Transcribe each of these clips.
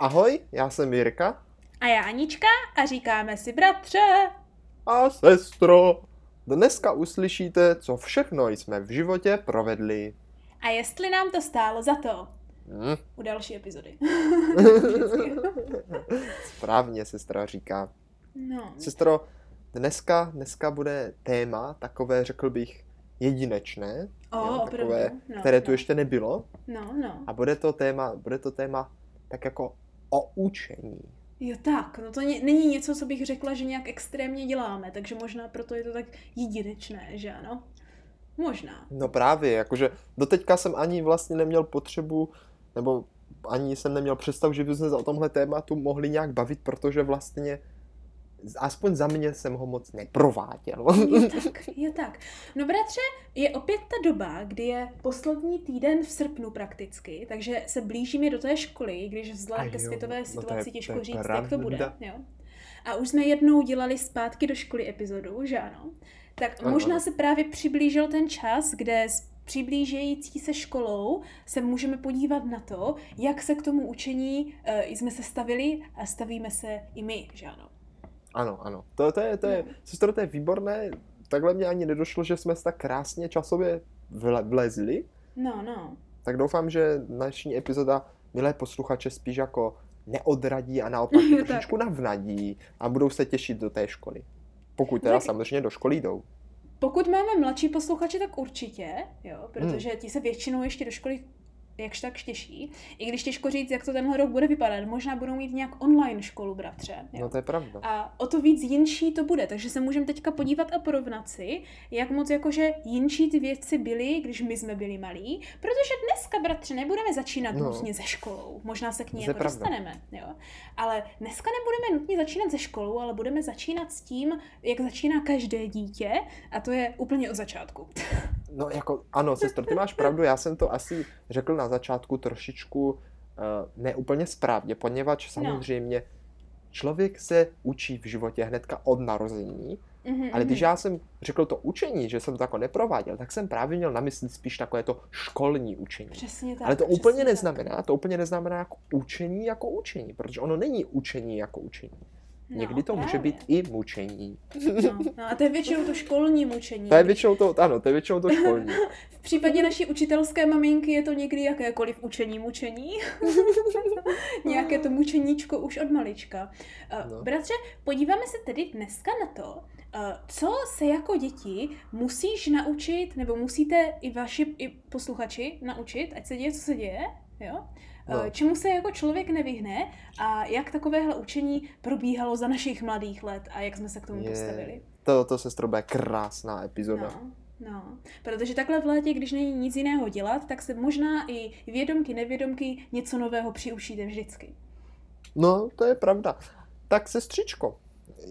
Ahoj, já jsem Jirka. A já Anička a říkáme si bratře. A sestro. Dneska uslyšíte, co všechno jsme v životě provedli. A jestli nám to stálo za to. Hmm. U další epizody. Správně sestra říká. no. Sestro, dneska, dneska bude téma takové, řekl bych, jedinečné. O, jo, opravdu. takové, No, které tu no. ještě nebylo. No, no. A bude to téma, bude to téma tak jako o učení. Jo tak, no to není něco, co bych řekla, že nějak extrémně děláme, takže možná proto je to tak jedinečné, že ano? Možná. No právě, jakože doteďka jsem ani vlastně neměl potřebu, nebo ani jsem neměl představu, že bychom se o tomhle tématu mohli nějak bavit, protože vlastně aspoň za mě jsem ho moc neprováděl. Je tak, je tak. No bratře, je opět ta doba, kdy je poslední týden v srpnu prakticky, takže se blížíme do té školy, když vzhledem ke světové no to je- situaci to těžko je říct, jak to bude. pravda. Jo? A už jsme jednou dělali zpátky do školy epizodu, že ano? Tak Ano, možná ano. se právě přiblížil ten čas, kde s přiblížející se školou se můžeme podívat na to, jak se k tomu učení uh, jsme se stavili a stavíme se i my, že ano? Ano, ano. To, to je, to je, No. sestro, to je výborné. Takhle mě ani nedošlo, že jsme se tak krásně časově vle- vlezli. No, no. Tak doufám, že dnešní epizoda milé posluchače spíš jako neodradí a naopak trošičku navnadí a budou se těšit do té školy. Pokud teda Tak- samozřejmě do školy jdou. Pokud máme mladší posluchače, tak určitě, jo, Hmm. protože ti se většinou ještě do školy jakž tak těší. I když těžko říct, jak to tenhle rok bude vypadat. Možná budou mít nějak online školu, bratře. Jo. No to je pravda. A o to víc jinší to bude, takže se můžeme teďka podívat a porovnat si, jak moc jakože jinší ty věci byly, když my jsme byli malí, protože dneska, bratře, nebudeme začínat No. no. nutně ze školou, možná se k ní jako pravda. dostaneme, jo. Ale dneska nebudeme nutně začínat ze školou, ale budeme začínat s tím, jak začíná každé dítě, a to je úplně od začátku. No jako, ano, sestro, ty máš pravdu, já jsem to asi řekl na začátku trošičku uh, neúplně správně, poněvadž No. samozřejmě člověk se učí v životě hnedka od narození, Mhm, ale když mhm. já jsem řekl to učení, že jsem to jako neprováděl, tak jsem právě měl na mysli spíš takové to školní učení. Přesně tak. Ale to přesně úplně tak. neznamená, to úplně neznamená jako učení jako učení, protože ono není učení jako učení. No, Někdy to může právě. být i mučení. No, no a to je většinou to školní mučení. To je většinou to, ano, to je většinou to školní. V případě naší učitelské maminky je to někdy jakékoliv učení mučení. Nějaké to mučeníčko už od malička. Uh, No. Bratře, podíváme se tedy dneska na to, uh, co se jako děti musíš naučit, nebo musíte i vaši i posluchači naučit, ať se děje, co se děje, jo? No. Čemu se jako člověk nevyhne a jak takovéhle učení probíhalo za našich mladých let a jak jsme se k tomu Je. postavili. To, to se bude krásná epizoda. No, no, protože takhle v létě, když není nic jiného dělat, tak se možná i vědomky, nevědomky něco nového přiučíte vždycky. No, to je pravda. Tak sestřičko,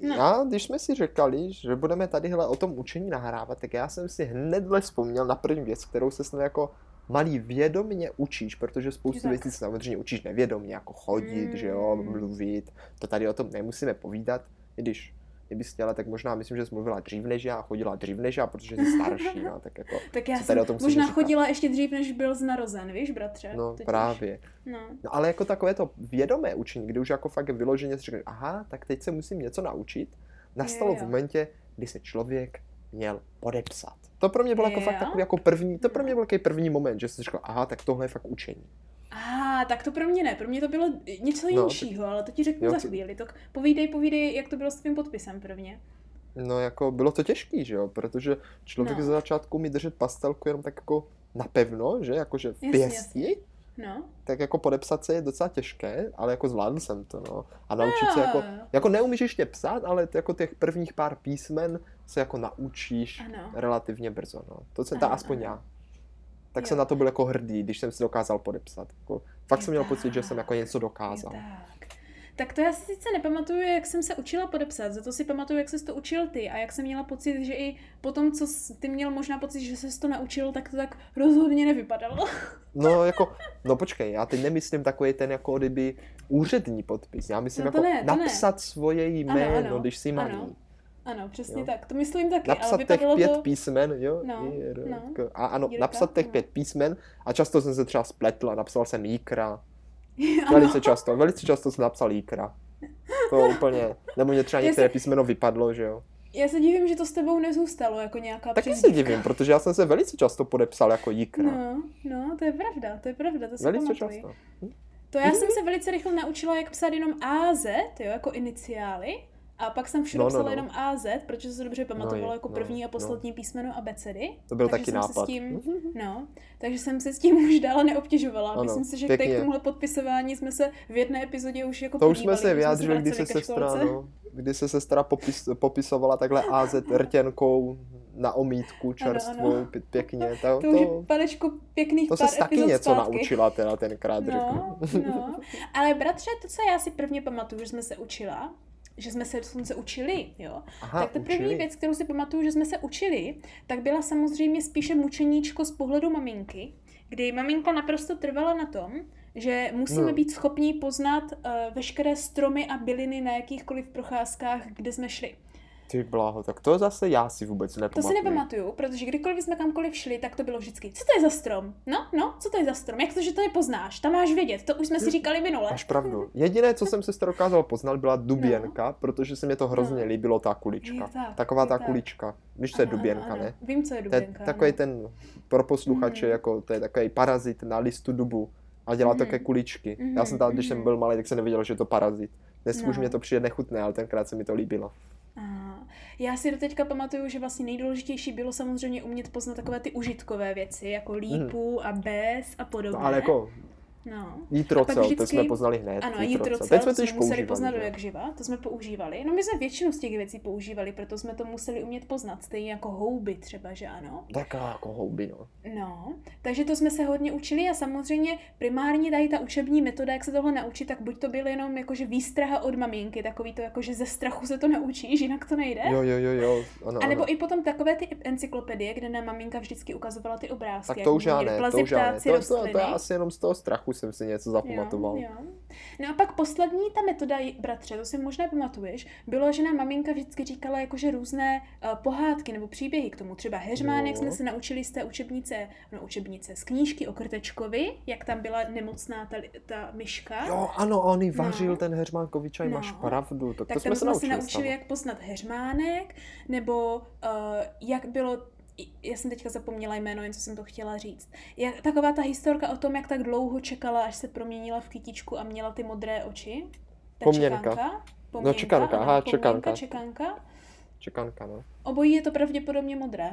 No. já, když jsme si řekali, že budeme tadyhle o tom učení nahrávat, tak já jsem si hnedle vzpomněl na první věc, kterou se snad jako malý vědomně učíš, protože spoustu Tak. věcí se samozřejmě učíš nevědomně, jako chodit, že jo, Mm. mluvit, to tady o tom nemusíme povídat, i když kdybys chtěla, tak možná myslím, že jsi mluvila dřív než já, chodila dřív než já, protože jsi starší, no, tak jako, Tak já jsem tady o tom možná říkat? chodila ještě dřív, než byl narozen, víš, bratře? no Totiž. právě. No. No ale jako takové to vědomé učení, kdy už jako fakt vyloženě si řekne, aha, tak teď se musím něco naučit, nastalo Jo, v momentě, kdy se člověk měl podepsat. To pro mě byl jako Jo. fakt takový jako první, to pro mě byl takový první moment, že jsem řekl, aha, tak tohle je fakt učení. A tak to pro mě ne, pro mě to bylo něco No, jinšího, ale to ti řeknu Jo, za chvíli. Tak povídej, povídej, jak to bylo s tvým podpisem prvně. No jako bylo to těžký, že jo, protože člověk No. ze začátku mi držet pastelku jenom tak jako napevno, že, jakože v Jasně, pěsti, No. tak jako podepsat se je docela těžké, ale jako zvládl jsem to, no. A naučit se jako, Jo. jako neumíš ještě psát, ale jako těch prvních pár písmen se jako naučíš Ano. relativně brzo, no. To jsem ta aspoň já. Tak Jo. jsem na to byl jako hrdý, když jsem si dokázal podepsat. Jako, fakt Jo, jsem měl pocit, že jsem jako něco dokázal. tak. Tak to já si sice nepamatuju, jak jsem se učila podepsat, za to si pamatuju, jak jsi to učil ty a jak jsem měla pocit, že i po tom, co ty měl možná pocit, že jsi to naučil, tak to tak rozhodně nevypadalo. No jako, no počkej, já teď nemyslím takový ten jako kdyby úřední podpis. Já myslím No jako ne, to ne. napsat svoje jméno, ano, když jsi malý. ano. Ano, přesně Jo. tak, to myslím taky, ale Napsat těch vypadalo pět to... písmen, jo? No, R, no. K. A ano, Jirka, napsat těch no. pět písmen a často jsem se třeba spletl a napsal jsem jíkra. Velice často, velice často jsem napsal jíkra. To úplně, nebo mě třeba některé písmeno vypadlo, že jo. Já se divím, že to s tebou nezůstalo jako nějaká Taky se přezdívka. divím, protože já jsem se velice často podepsal jako jíkra. No, no, to je pravda, to je pravda, to si velice pamatuji. často. To já jsem se velice rychle naučila, jak psát jenom AZ, jo, jako iniciály. A pak jsem všude No, no, psala no. jenom AZ, protože se dobře pamatovalo je, jako no, první a no. poslední písmeno abecedy. To byl takže taky jsem se nápad. S tím, no, takže jsem se s tím už dále neobtěžovala. Ano, Myslím si, že pěkně. teď k tomuhle podpisování jsme se v jedné epizodě už jako To už jsme podívali, se když vyjádřili, se kdy se sestra, no, kdy se sestra popis, popisovala takhle AZ rtěnkou na omítku čerstvou, ano. pě- pěkně. To, To už to, panečku pěkných to pár se taky něco zpátky. naučila teda tenkrát, No, řeknu. no. Ale bratře, to, co já si prvně pamatuju, že jsme se učila, že jsme se, se učili, jo. Aha, tak ta první učili. věc, kterou si pamatuju, že jsme se učili, tak byla samozřejmě spíše mučeníčko z pohledu maminky, kdy maminka naprosto trvala na tom, že musíme No. být schopní poznat uh, veškeré stromy a byliny na jakýchkoliv procházkách, kde jsme šli. Ty bláho, tak to zase já si vůbec To nepamatuju. si nepamatuju, protože kdykoliv jsme kamkoliv šli, tak to bylo vždycky, co to je za strom? No, no, co to je za strom? Jak to, že to je poznáš? Tam máš vědět, to už jsme si říkali minule. Máš pravdu. Jediné, co jsem se dokázal poznat, byla duběnka, protože se mi to hrozně No. líbilo, ta kulička. Je tak, Taková je ta tak. kulička. Víš, co je Ano, duběnka, ano, ano. ne? Vím, co je To je duběnka. takový ano. ten, pro posluchače, Mhm. jako to je takový parazit na listu dubu. A dělá Mhm. také kuličky. Já jsem tam, když jsem Mhm. byl malý, tak jsem nevěděl, že je to parazit. Dnes už No. mě to přijde nechutné, ale tenkrát se mi to líbilo. Aha. Já si doteďka pamatuju, že vlastně nejdůležitější bylo samozřejmě umět poznat takové ty užitkové věci, jako lípu a bez a podobně. No ale jako No. jitrocel, pak to vždycky- jsme poznali hned. Ano, jitrocel. jitrocel, Teď jsme to to již museli poznat do že? jak živa, to jsme používali. No my jsme většinu z těch věcí používali, proto jsme to museli umět poznat, stejně jako houby třeba, že ano. Tak jako houby, no. No, takže to jsme se hodně učili a samozřejmě primárně tady ta učební metoda, jak se tohle naučit, tak buď to byl jenom jakože výstraha od maminky, takový to jakože ze strachu se to naučíš, jinak to nejde. Jo, jo, jo, jo. Ano, A nebo ano. i potom takové ty encyklopedie, kde nám maminka vždycky ukazovala ty obrázky. Tak to už já ne, to už já ne. To, to, to, já asi jenom z toho strachu jsem si něco zapamatoval. Jo, jo. No a pak poslední ta metoda, bratře, to si možná pamatuješ, bylo, že nám maminka vždycky říkala jakože různé uh, pohádky nebo příběhy k tomu. Třeba Heřmánek Jo. jsme se naučili z té učebnice, no učebnice, z knížky o Krtečkovi, jak tam byla nemocná ta, ta myška. Jo, ano, on jí vařil No. ten Heřmánkovi čaj, máš No. pravdu. Tak, tak to tam jsme se jsme se naučili. naučili, sama. jak poznat heřmánek, nebo uh, jak bylo, já jsem teďka zapomněla jméno, jen co jsem to chtěla říct. Jak, taková ta historka o tom, jak tak dlouho čekala, až se proměnila v kytičku a měla ty modré oči. Ta Poměnka. čekanka. No, čekanka, aha, poměnka, čekanka. čekanka. Čekanka, no. Obojí je to pravděpodobně modré.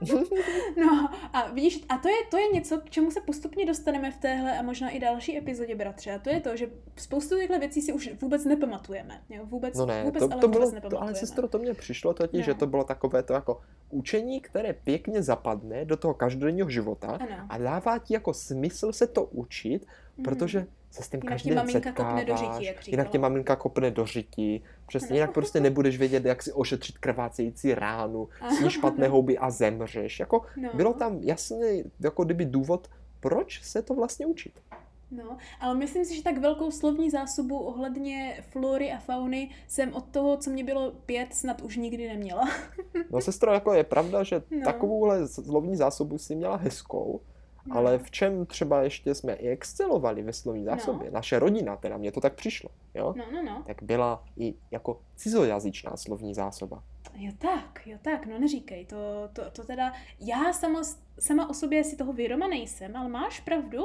no a vidíš, a to je, to je něco, k čemu se postupně dostaneme v téhle a možná i další epizodě, bratře. A to je to, že spoustu těchto věcí si už vůbec nepamatujeme. Jo? Vůbec, No ne, vůbec to, ale to vůbec bylo, to, ale sestro, to mně přišlo totiž, No. že to bylo takové to jako učení, které pěkně zapadne do toho každodenního života Ano. a dává ti jako smysl se to učit, protože se s tím. Jinak každý tě den maminka kopne do setkáváš, řití, jak jinak tě maminka kopne do řití, přesně, jinak prostě nebudeš vědět, jak si ošetřit krvácející ránu, sníš špatné houby a zemřeš. Jako, No. bylo tam jasně jako kdyby důvod, proč se to vlastně učit. No, ale myslím si, že tak velkou slovní zásobu ohledně flory a fauny jsem od toho, co mě bylo pět, snad už nikdy neměla. No sestro, jako je pravda, že No. takovouhle slovní zásobu si měla hezkou, No. ale v čem třeba ještě jsme i excelovali ve slovní zásobě, naše rodina, teda mně to tak přišlo, jo? No, no, no. tak byla i jako cizojazyčná slovní zásoba. Jo tak, jo tak, no neříkej, to, to, to teda, já sama, sama o sobě si toho vědoma nejsem, ale máš pravdu,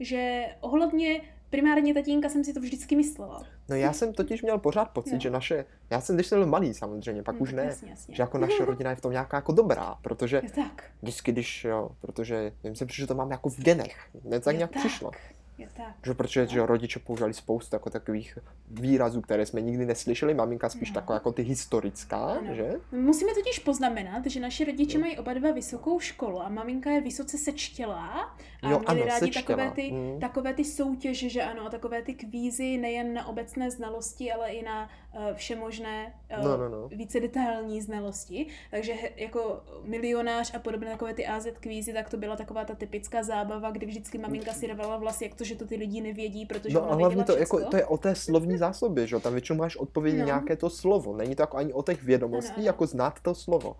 že ohledně primárně tatínka jsem si to vždycky myslela. No já jsem totiž měl pořád pocit, No. že naše, já jsem když jsem byl malý samozřejmě, pak Hm, už tak ne, Jasně, jasně. že jako naše rodina je v tom nějaká jako dobrá, protože Jo tak, vždycky, když jo, protože jim se přišlo, že to mám jako v genech, to tak nějak přišlo. Jo tak. Že protože že rodiče používali spoustu jako takových výrazů, které jsme nikdy neslyšeli, maminka spíš No. taková jako ty historická, Ano. že? Musíme totiž poznamenat, že naši rodiče mají oba dva vysokou školu a maminka je vysoce sečtělá a Jo, měli ano, rádi sečtělá, takové ty, mm. takové ty soutěže, že ano, takové ty kvízy nejen na obecné znalosti, ale i na všemožné, uh, No, no, no. více detailní znalosti. Takže jako milionář a podobné takové ty AZ kvízy, tak to byla taková ta typická zábava, kdy vždycky maminka si rvala vlasy, jak to, že to ty lidi nevědí, protože No ona a hlavně to, jako, všecko. to je o té slovní zásobě, že jo? Tam většinou máš odpovědět No. nějaké to slovo. Není to jako ani o těch vědomostí, Ano, jako znát to slovo.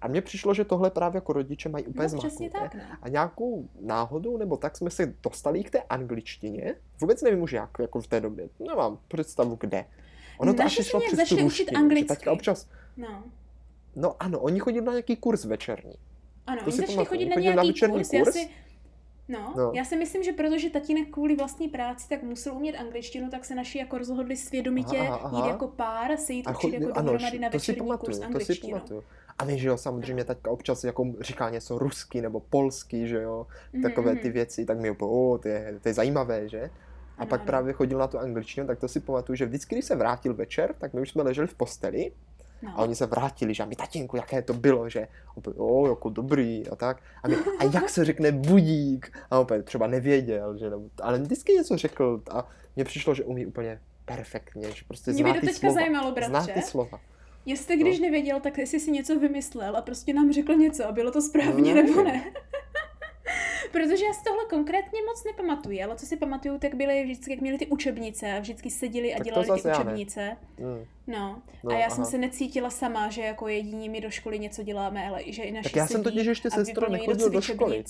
A mně přišlo, že tohle právě jako rodiče mají úplně No, zmáknuté. tak, no. A nějakou náhodou, nebo tak jsme se dostali k té angličtině. Vůbec nevím už jak, jako v té době. Nemám představu kde. Ono to Naši asi šlo přes tu ruštinu, taťka občas, No. no ano, oni chodili na nějaký kurz večerní. Ano, To oni začali pamatuju, chodit na chodili na nějaký večerní kurz, já kurz? si... No, No. já si myslím, že protože tatínek kvůli vlastní práci tak musel umět angličtinu, tak se naši jako rozhodli svědomitě Aha, aha, jít jako pár, se jít učit jako ano, dohromady na večerní kurz pamatuju, to si angličtinu. pamatuju. A vy, že jo, samozřejmě taťka občas jako říká něco rusky nebo polsky, že jo, Mhm, takové mhm. ty věci, tak mi úplně, o, to je, to je zajímavé, že? A Ano, pak ano. právě chodil na tu angličtinu, tak to si pamatuju, že vždycky, když se vrátil večer, tak my už jsme leželi v posteli No. a oni se vrátili, že a mi tatínku, jaké to bylo, že opět, o, jako dobrý a tak. A, my, a jak se řekne budík? A opět třeba nevěděl, že nebo, ale vždycky něco řekl a mně přišlo, že umí úplně perfektně, že prostě Mě by zná to ty teďka slova. zajímalo, Zná bratře. ty slova. Jestli když No. nevěděl, tak jestli si něco vymyslel a prostě nám řekl něco a bylo to správně No, nebo ne. Protože já si tohle konkrétně moc nepamatuju, ale co si pamatuju, tak byly vždycky, jak měli ty učebnice a vždycky seděli a Tak dělali ty učebnice. Mm. No. No, a já jsem aha. se necítila sama, že jako jediní my do školy něco děláme, ale že i naši Tak já jsem totiž ještě, sestro, nechodil do školy.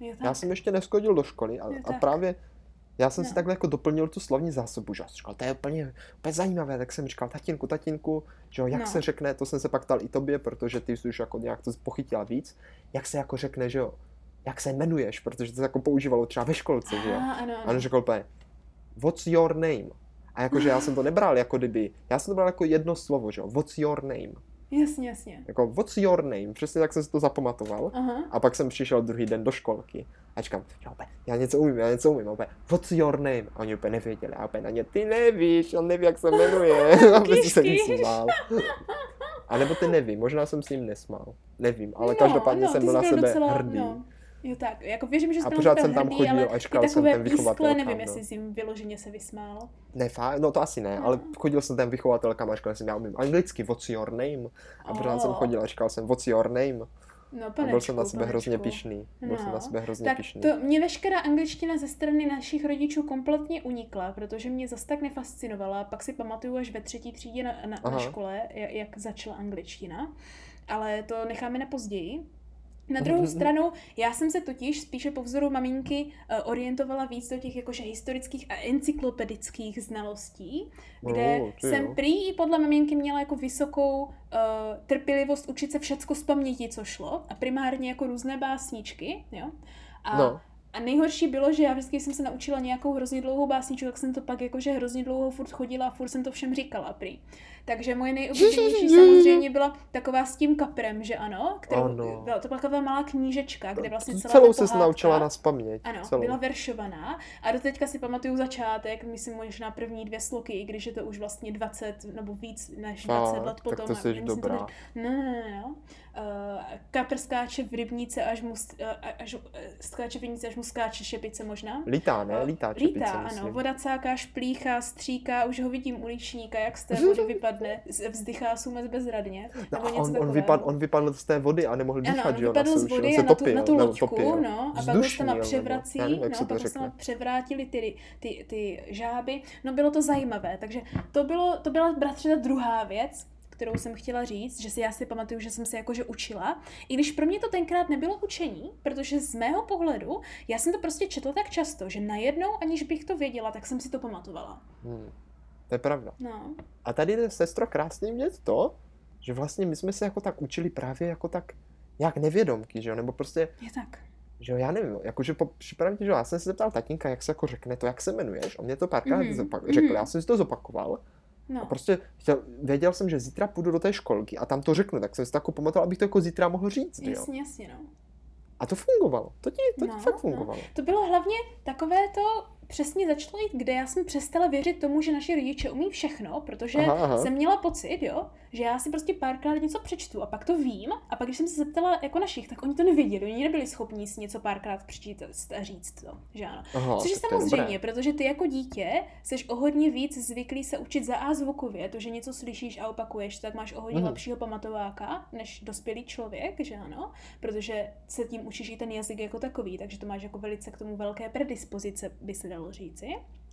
Jo. Já jsem ještě neschodil do školy a, Jo, a právě já jsem si No. takhle jako doplnil tu slovní zásobu, že jsem říkal, to je úplně, úplně zajímavé, tak jsem říkal, tatínku, tatínku, že jo, jak No. se řekne, to jsem se pak ptal i tobě, protože ty jsi už jako nějak to pochytila víc, jak se jako řekne, že jo, jak se jmenuješ, protože to se jako používalo třeba ve školce, že jo. Ano, A on řekl úplně, what's your name? A jakože já jsem to nebral jako kdyby, já jsem to bral jako jedno slovo, že jo, what's your name? Jasně, jasně. Jako what's your name? Přesně tak jsem si to zapamatoval. Aha. A pak jsem přišel druhý den do školky a říkám, já něco umím, já něco umím, a opět, what's your name? A oni úplně nevěděli, a opět na ně, ty nevíš, on neví, jak se jmenuje, a prostě se Kýž, ním kýž. smál. A nebo ty neví, možná jsem s ním nesmál, nevím, ale no, každopádně no, jsem byl na sebe docela, hrdý. No. Jo tak, jako věřím, že jsi A pořád jsem tam hrdý, chodil ale a říkal jsem ten vychovatel pískle, nevím, no. jestli jsi jim vyloženě se vysmál. Ne, fá, no to asi ne, ale No. chodil jsem tam vychovatelkám a říkal jsem, já umím anglicky, what's your name? A pořád jsem Oh. chodil a říkal jsem, what's your name? No, A panečku, byl jsem na sebe hrozně panečku. pišný, byl jsem na No, sebe hrozně Tak pišný. to mě veškerá angličtina ze strany našich rodičů kompletně unikla, protože mě zas tak nefascinovala. Pak si pamatuju až ve třetí třídě na, na, na škole, jak, jak začala angličtina. Ale to necháme na později. Na druhou stranu, já jsem se totiž spíše po vzoru maminky eh, orientovala víc do těch jakože historických a encyklopedických znalostí, kde Oh, ty jsem jo. prý i podle maminky měla jako vysokou uh, trpělivost učit se všecko z paměti, co šlo, a primárně jako různé básničky, jo. A, No. a nejhorší bylo, že já vždycky jsem se naučila nějakou hrozně dlouhou básničku, tak jsem to pak jakože hrozně dlouho furt chodila a furt jsem to všem říkala prý. Takže moje nejoblíbenější samozřejmě byla taková s tím kaprem, že ano, kterou, Ano. byla to byla taková malá knížečka, kde vlastně celá Celou se naučila na spaměť. ano, celou. byla veršovaná a do teďka si pamatuju začátek, myslím možná první dvě sloky, i když je to už vlastně 20 nebo víc než 20 Fakt, let tak potom. to a jsi myslím, to dobrá. neř- Ne, ne, ne, ne. Uh, kapr skáče v rybníce, až mu, uh, až, uh, skáče v rybníce, až mu skáče šepice možná. Lítá, ne? Uh, Lítá čepice, Lítá, ano. myslím. Voda cáká, šplíchá, stříká, už ho vidím uličníka, jak z té vody vypadne, vzdychá sumec bezradně. No Nebo něco on, on, takového. vypadl, on vypadl z té vody a nemohl dýchat, Ano, on že jo? vypadl na z on vody se a na tu, topil, na tu nebo loďku, topil. no, a pak se Vzdušný, tam převrací, nevím, no, se pak se tam převrátili ty, ty, ty žáby. No bylo to zajímavé, takže to, bylo, to byla bratře ta druhá věc, kterou jsem chtěla říct, že si já si pamatuju, že jsem se jakože učila, i když pro mě to tenkrát nebylo učení, protože z mého pohledu, já jsem to prostě četla tak často, že najednou, aniž bych to věděla, tak jsem si to pamatovala. Hmm. To je pravda. No, A tady je sestro krásně vidět to, že vlastně my jsme se jako tak učili právě jako tak jak nevědomky, že jo, nebo prostě, je tak. že jo, já nevím, jakože po připravdě, že jo, já jsem se zeptal tatínka, jak se jako řekne to, jak se jmenuješ, on mě to párkrát Mhm, zopak- řekl, mhm. já jsem si to zopakoval a No, prostě chtěl, věděl jsem, že zítra půjdu do té školky a tam to řeknu, tak jsem si to jako pamatoval, abych to jako zítra mohl říct, jo. jasně, jasně, no. A to fungovalo, to ti, to ti No, fakt no. fungovalo. To bylo hlavně takové to, přesně začalo jít, kde já jsem přestala věřit tomu, že naši rodiče umí všechno, protože Aha, aha. jsem měla pocit, jo, že já si prostě párkrát něco přečtu a pak to vím a pak když jsem se zeptala jako našich, tak oni to nevěděli, oni nebyli schopni si něco párkrát přečíst a říct to, že ano. Aha, Což je samozřejmě, dobré. protože ty jako dítě jsi o hodně víc zvyklý se učit za A zvukově, to, že něco slyšíš a opakuješ, tak máš o hodně Mhm. lepšího pamatováka než dospělý člověk, že ano, protože se tím učíš i ten jazyk jako takový, takže to máš jako velice k tomu velké predispozice, by se dalo říci,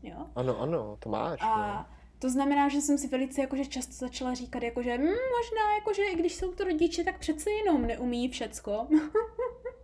jo. Ano, ano, to máš. no. A To znamená, že jsem si velice jakože často začala říkat, jakože hm, možná, jakože i když jsou to rodiče, tak přece jenom neumí všecko.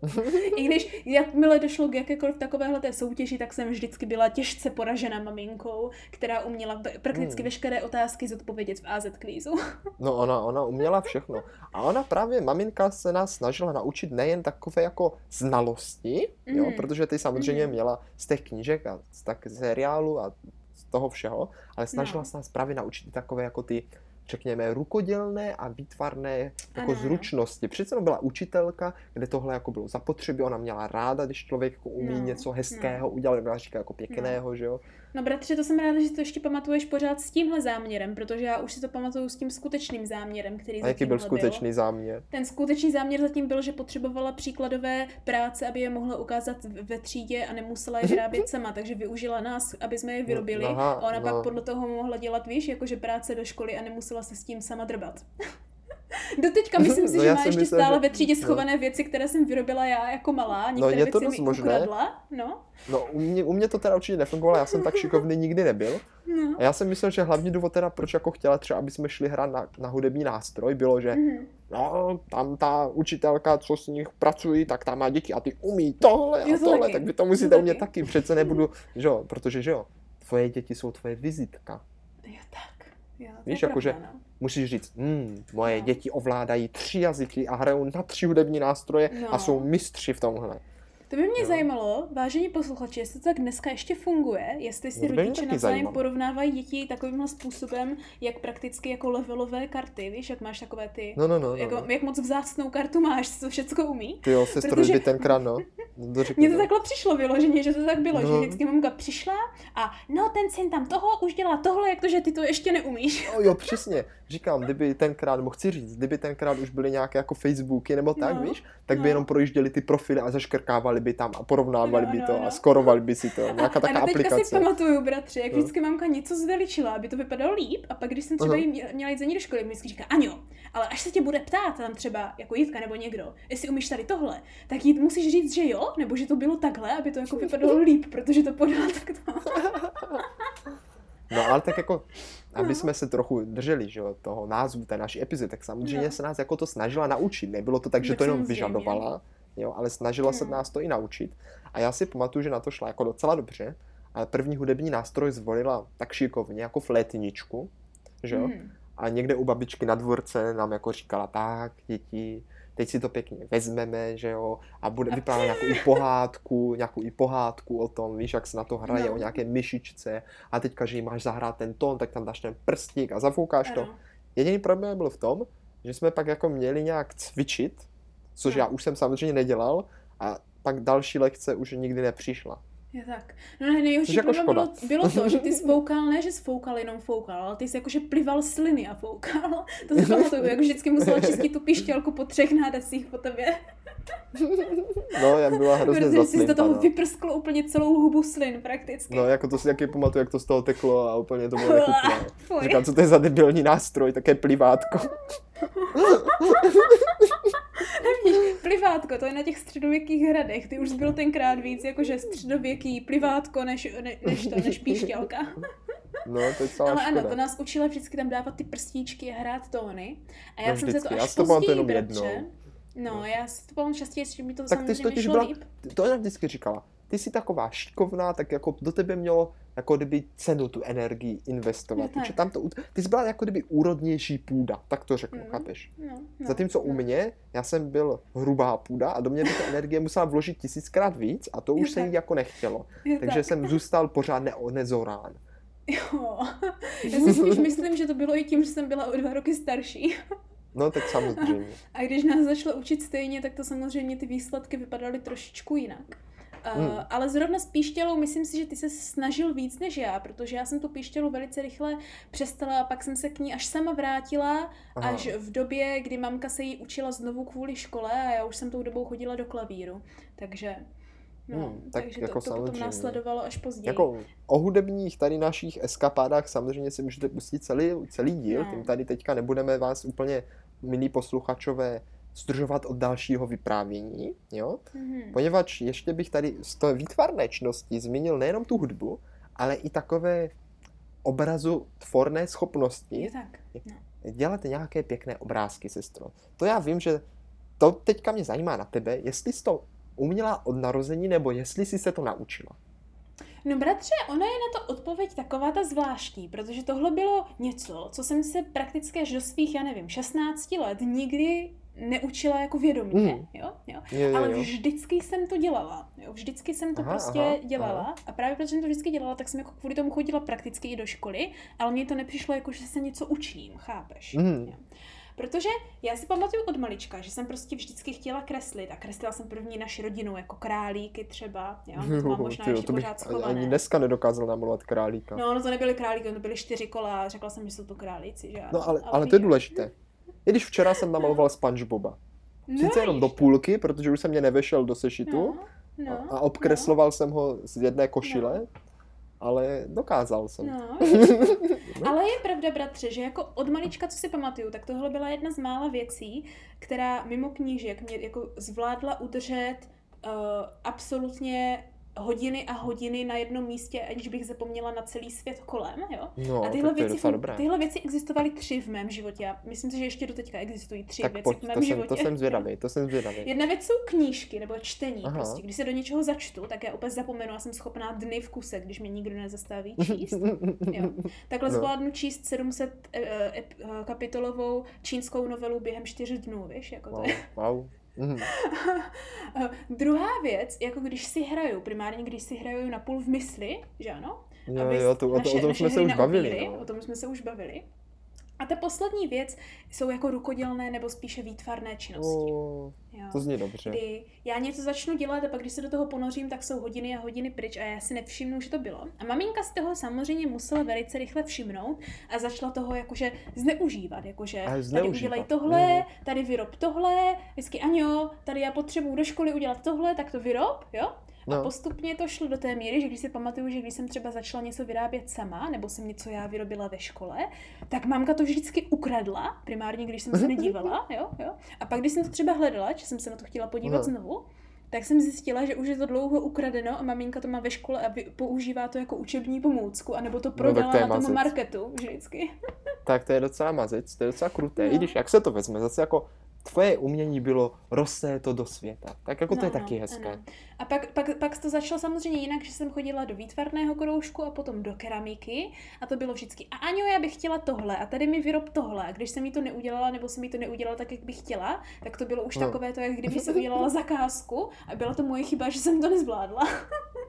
I když jakmile došlo k jakékoliv takovéhle té soutěži, tak jsem vždycky byla těžce poražena maminkou, která uměla prakticky Hmm. veškeré otázky zodpovědět v AZ kvízu. No ona, ona uměla všechno. A ona právě, maminka se nás snažila naučit nejen takové jako znalosti, jo, Mhm. protože ty samozřejmě Mhm. měla z těch knížek a z tak seriálu a z toho všeho, ale snažila No. se nás právě naučit takové jako ty, řekněme, rukodělné a výtvarné jako Ano, zručnosti. Přece byla učitelka, kde tohle jako bylo zapotřebí, ona měla ráda, když člověk jako umí No, něco hezkého udělat, nebo říká jako pěkného, že jo. No bratře, to jsem ráda, že to ještě pamatuješ pořád s tímhle záměrem, protože já už si to pamatuju s tím skutečným záměrem, který A jaký byl skutečný záměr? Ten skutečný záměr zatím byl, že potřebovala příkladové práce, aby je mohla ukázat ve třídě a nemusela je vyrábět sama, takže využila nás, aby jsme je vyrobili aha, a ona no. pak podle toho mohla dělat, víš, jakože práce do školy a nemusela se s tím sama drbat. Doteďka myslím si, No že má ještě myslel, stále že- ve třídě no. schované věci, které jsem vyrobila já jako malá, některé je to věci dost mi možné. ukradla, no. No, u mě, u mě to teda určitě nefungovalo, já jsem tak šikovný nikdy nebyl. no. A já jsem myslel, že hlavní důvod teda, proč jako chtěla třeba, aby jsme šli hrát na, na hudební nástroj, bylo, že Mhm. no, tam ta učitelka, co s nich pracují, tak tam má děti a ty umí tohle a tohle, taky. tak vy to musíte umět taky. taky. Přece nebudu, že jo, protože že jo, tvoje děti jsou tvoje vizitka. Jo, tak. Jo, Víš, jakože- no. Musíš říct, hm, moje No. děti ovládají tři jazyky a hrajou na tři hudební nástroje a No. jsou mistři v tomhle. To by mě Jo. zajímalo, vážení posluchači, jestli to tak dneska ještě funguje, jestli si No, by rodiče navzájem porovnávají děti takovýmhle způsobem, jak prakticky jako levelové karty, víš, jak máš takové ty, No, no, no, no, jako, no. jak moc vzácnou kartu máš, co všecko umí. Ty jo, sestro, Protože- kdyby tenkrát, no, no to Mně to no. takhle přišlo vyloženě, že to tak bylo, No. že vždycky mamka přišla a no ten syn tam toho už dělá tohle, jak to, že ty to ještě neumíš. Jo, jo, přesně. Říkám, kdyby tenkrát, nebo chci říct, kdyby tenkrát už byly nějaké jako Facebooky nebo tak, No, víš, tak by no. jenom projížděli ty profily a zaškrkávali by tam a porovnávali No, by no, to no. a skorovali by si to. Nějaká a taková do teďka si aplikace. pamatuju, bratře, jak No. vždycky mamka něco zveličila, aby to vypadalo líp, a pak když jsem třeba mě- měla jít za ní do školy, mi vždycky říká, Aňo, ale až se tě bude ptát tam třeba jako Jitka nebo někdo, jestli umíš tady tohle, tak jí musíš říct, že jo, nebo že to bylo takhle, aby to jako vypadalo líp, protože to podala takto. No ale tak jako, aby No. jsme se trochu drželi, že jo, toho názvu té naší epizody, tak samozřejmě No. se nás jako to snažila naučit. Nebylo to tak, že Tak to jenom vyžadovala, jo, ale snažila se Hmm. nás to i naučit. A já si pamatuju, že na to šla jako docela dobře. Ale první hudební nástroj zvolila tak šikovně, jako flétničku, že jo. Mhm. A někde u babičky na dvorce nám jako říkala, tak děti, teď si to pěkně vezmeme, že jo, a bude vyprávět nějakou i pohádku, nějakou i pohádku o tom, víš, jak se na to hraje, No. o nějaké myšičce a teďka, že jí máš zahrát ten tón, tak tam dáš ten prstík a zafoukáš to. Ano. Jediný problém byl v tom, že jsme pak jako měli nějak cvičit, což No. já už jsem samozřejmě nedělal a pak další lekce už nikdy nepřišla. Je tak. No ne, nejhorší jako bylo, bylo to, že ty jsi foukal, ne, že jsi foukal, jenom foukal, ale ty jsi jakože plival sliny a foukal. To si pamatuju, jak vždycky musela čistit tu pištělku po třech nádacích po tobě. No, já byla hrozně Protože jsi do toho zaslimpaná. vyprskl úplně celou hubu slin prakticky. No, jako to si taky pamatuju, jak to z toho teklo a úplně to bylo nechutné. Říkám, co to je za debilní nástroj, také plivátko. Víš, Plivátko, to je na těch středověkých hradech. Ty už byl tenkrát víc jakože středověký plivátko než, ne, než to, než píšťalka. No, to je celá Ale škoda. ano, to nás učila vždycky tam dávat ty prstíčky a hrát tóny. A já No jsem se to vždycky, až já to později, jenom jednou. No, No. já si to pamatuju častěji, že mi to Tak ty jsi samozřejmě totiž šlo byla, líp. to já vždycky říkala, ty jsi taková šikovná, tak jako do tebe mělo jako kdyby cenu tu energii investovat. Protože tak. tam to, u- ty jsi byla jako kdyby úrodnější půda, tak to řeknu, Mhm. chápeš? No, no, Zatímco u no. mě, já jsem byl hrubá půda a do mě by ta energie musela vložit tisíckrát víc a to už Jo, se jí tak. jako nechtělo. Je Takže tak. jsem zůstal pořád ne- nezorán. Jo. Já si spíš myslím, že to bylo i tím, že jsem byla o dva roky starší. No tak samozřejmě. A když nás začalo učit stejně, tak to samozřejmě ty výsledky vypadaly trošičku jinak. Uh, Hmm. Ale zrovna s píštělou, myslím si, že ty se snažil víc než já, protože já jsem tu píštělu velice rychle přestala a pak jsem se k ní až sama vrátila, Aha. až v době, kdy mamka se jí učila znovu kvůli škole a já už jsem tou dobou chodila do klavíru. Takže, no, Hmm, tak takže jako to, to potom samozřejmě. následovalo až později. Jako o hudebních tady našich eskapádách samozřejmě si můžete pustit celý, celý díl, No. tím tady teďka nebudeme vás úplně, milí posluchačové, zdržovat od dalšího vyprávění, jo? Mhm. Poněvadž ještě bych tady z té výtvarné činnosti zmínil nejenom tu hudbu, ale i takové obrazu tvorné schopnosti. Je tak. No. Dělat nějaké pěkné obrázky, sestro. To já vím, že to teďka mě zajímá na tebe, jestli jsi to uměla od narození, nebo jestli jsi se to naučila. No bratře, ona je na to odpověď taková ta zvláštní, protože tohle bylo něco, co jsem se prakticky až do svých, já nevím, 16 let nikdy neučila jako vědomě, Mm. jo, jo. Jo, jo, Ale jo. vždycky jsem to dělala. Jo? Vždycky jsem to Aha, prostě aha, dělala. aha. A právě protože jsem to vždycky dělala, tak jsem jako kvůli tomu chodila prakticky i do školy, ale mně to nepřišlo jako, že se něco učím, chápeš? Jo. Protože já si pamatuju od malička, že jsem prostě vždycky chtěla kreslit a kreslila jsem první naši rodinu, jako králíky třeba, jo, to mám možná Tyjo, ještě to bych pořád ani- schované. ani dneska nedokázal namalovat králíka. No, no to nebyly králíky, to byly čtyři kola a řekla jsem, že jsou to králíci, že ano. No ale, ale to je důležité. I když včera jsem namaloval SpongeBoba. No, Sice jenom do půlky, protože už jsem mě nevešel do sešitu. No, no, a, obkresloval jsem ho z jedné košile, ale dokázal jsem. No, ale je pravda, bratře, že jako od malička, co si pamatuju, tak tohle byla jedna z mála věcí, která mimo knížek mě jako zvládla udržet uh, absolutně hodiny a hodiny na jednom místě, aniž bych zapomněla na celý svět kolem, jo? No, a tyhle to věci, tyhle věci existovaly tři v mém životě. A myslím si, že ještě do teďka existují tři Tak věci pojď, v mém to jsem, životě. to jsem zvědavý, to jsem zvědavý. Jedna věc jsou knížky nebo čtení. Aha. Prostě. Když se do něčeho začtu, tak já úplně zapomenu a jsem schopná dny v kuse, když mě nikdo nezastaví číst. Jo. Takhle No. zvládnu číst 700 eh, eh, ep- eh, kapitolovou čínskou novelu během 4 dnů, víš? Jako to Wow, je. wow. Mhm. Eh, Druhá věc, jako když si hraju, primárně když si hraju na půl v mysli, že ano? Jo, jo, to, o, naše- o tom jsme se už bavili. opíry, No. O tom jsme se už bavili. A ta poslední věc jsou jako rukodělné nebo spíše výtvarné činnosti. O, Jo. to zní dobře. kdy já něco začnu dělat a pak když se do toho ponořím, tak jsou hodiny a hodiny pryč a já si nevšimnu, že to bylo. A maminka z toho samozřejmě musela velice rychle všimnout a začala toho jakože zneužívat, jakože tady udělej tohle, Mhm. tady vyrob tohle, vždycky Aňo, tady já potřebuju do školy udělat tohle, tak to vyrob, jo? A No. postupně to šlo do té míry, že když si pamatuju, že když jsem třeba začala něco vyrábět sama, nebo jsem něco já vyrobila ve škole, tak mamka to vždycky ukradla, primárně když jsem se nedívala, jo, jo. A pak když jsem to třeba hledala, že jsem se na to chtěla podívat Aha. znovu, tak jsem zjistila, že už je to dlouho ukradeno a maminka to má ve škole a používá to jako učební pomůcku, anebo to tak prodala to je na tom marketu vždycky. Tak to je docela mazec, to je docela kruté. No. I když, jak se to vezme, zase jako tvoje umění bylo rozsé to do světa. Tak jako to No, je no, taky hezké. ano. A pak, pak, pak to začalo samozřejmě jinak, že jsem chodila do výtvarného kroužku a potom do keramiky a to bylo vždycky, a Aňo, já bych chtěla tohle a tady mi vyrob tohle a když jsem mi to neudělala nebo jsem mi to neudělala tak, jak bych chtěla, tak to bylo už No. takové to, jak kdyby jsem udělala zakázku a byla to moje chyba, že jsem to nezvládla.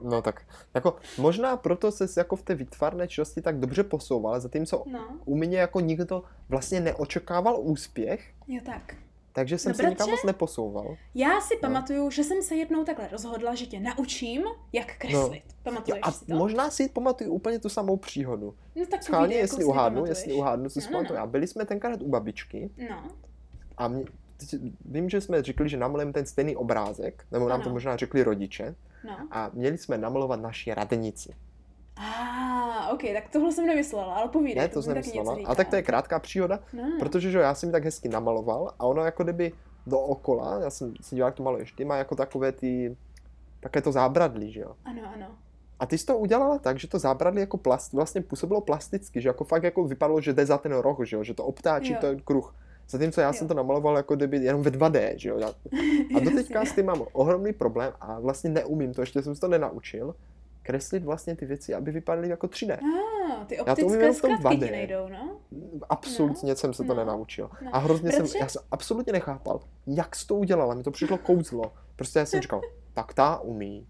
No tak, jako možná proto se jako v té výtvarné činnosti tak dobře posouval, zatímco No, u mě jako nikdo vlastně neočekával úspěch, jo tak. Takže jsem No, se nikam moc neposouval. Já si pamatuju, že jsem se jednou takhle rozhodla, že tě naučím, jak kreslit. Jo, Pamatuješ a si to? možná si pamatuju úplně tu samou příhodu. No tak Schválně, jestli si uhádnu, jestli uhádnu, co si No, no, no. A byli jsme tenkrát u babičky No, a mě, vím, že jsme řekli, že namalujeme ten stejný obrázek, nebo nám to Ano. možná řekli rodiče, no. a měli jsme namalovat naši radnici. A, ok, tak tohle jsem nemyslela, ale povídej. Ne, to jsem taky něco myslela. říká. A tak to je krátká příhoda, No, protože že jo, já jsem ji tak hezky namaloval a ono jako kdyby dookola, já jsem si díval, jak to maluješ, ty má jako takové ty, také to zábradlí, že jo. Ano, ano. A ty jsi to udělala tak, že to zábradlí jako plast, vlastně působilo plasticky, že jako fakt jako vypadalo, že jde za ten roh, že jo, že to obtáčí Jo. ten kruh. Zatímco já Jo. jsem to namaloval jako kdyby jenom ve 2D, že jo. A doteďka s tím mám ohromný problém a vlastně neumím to, ještě jsem se to nenaučil, kreslit vlastně ty věci, aby vypadaly jako 3D. Ah, ty Já to umím optické zkratky ti 2D. nejdou, no? Absolutně jsem se to no, nenaučil. no. A hrozně jsem, Bratře? já jsem absolutně nechápal, jak jsi to udělala, mi to přišlo kouzlo. Prostě já jsem říkal, tak ta umí.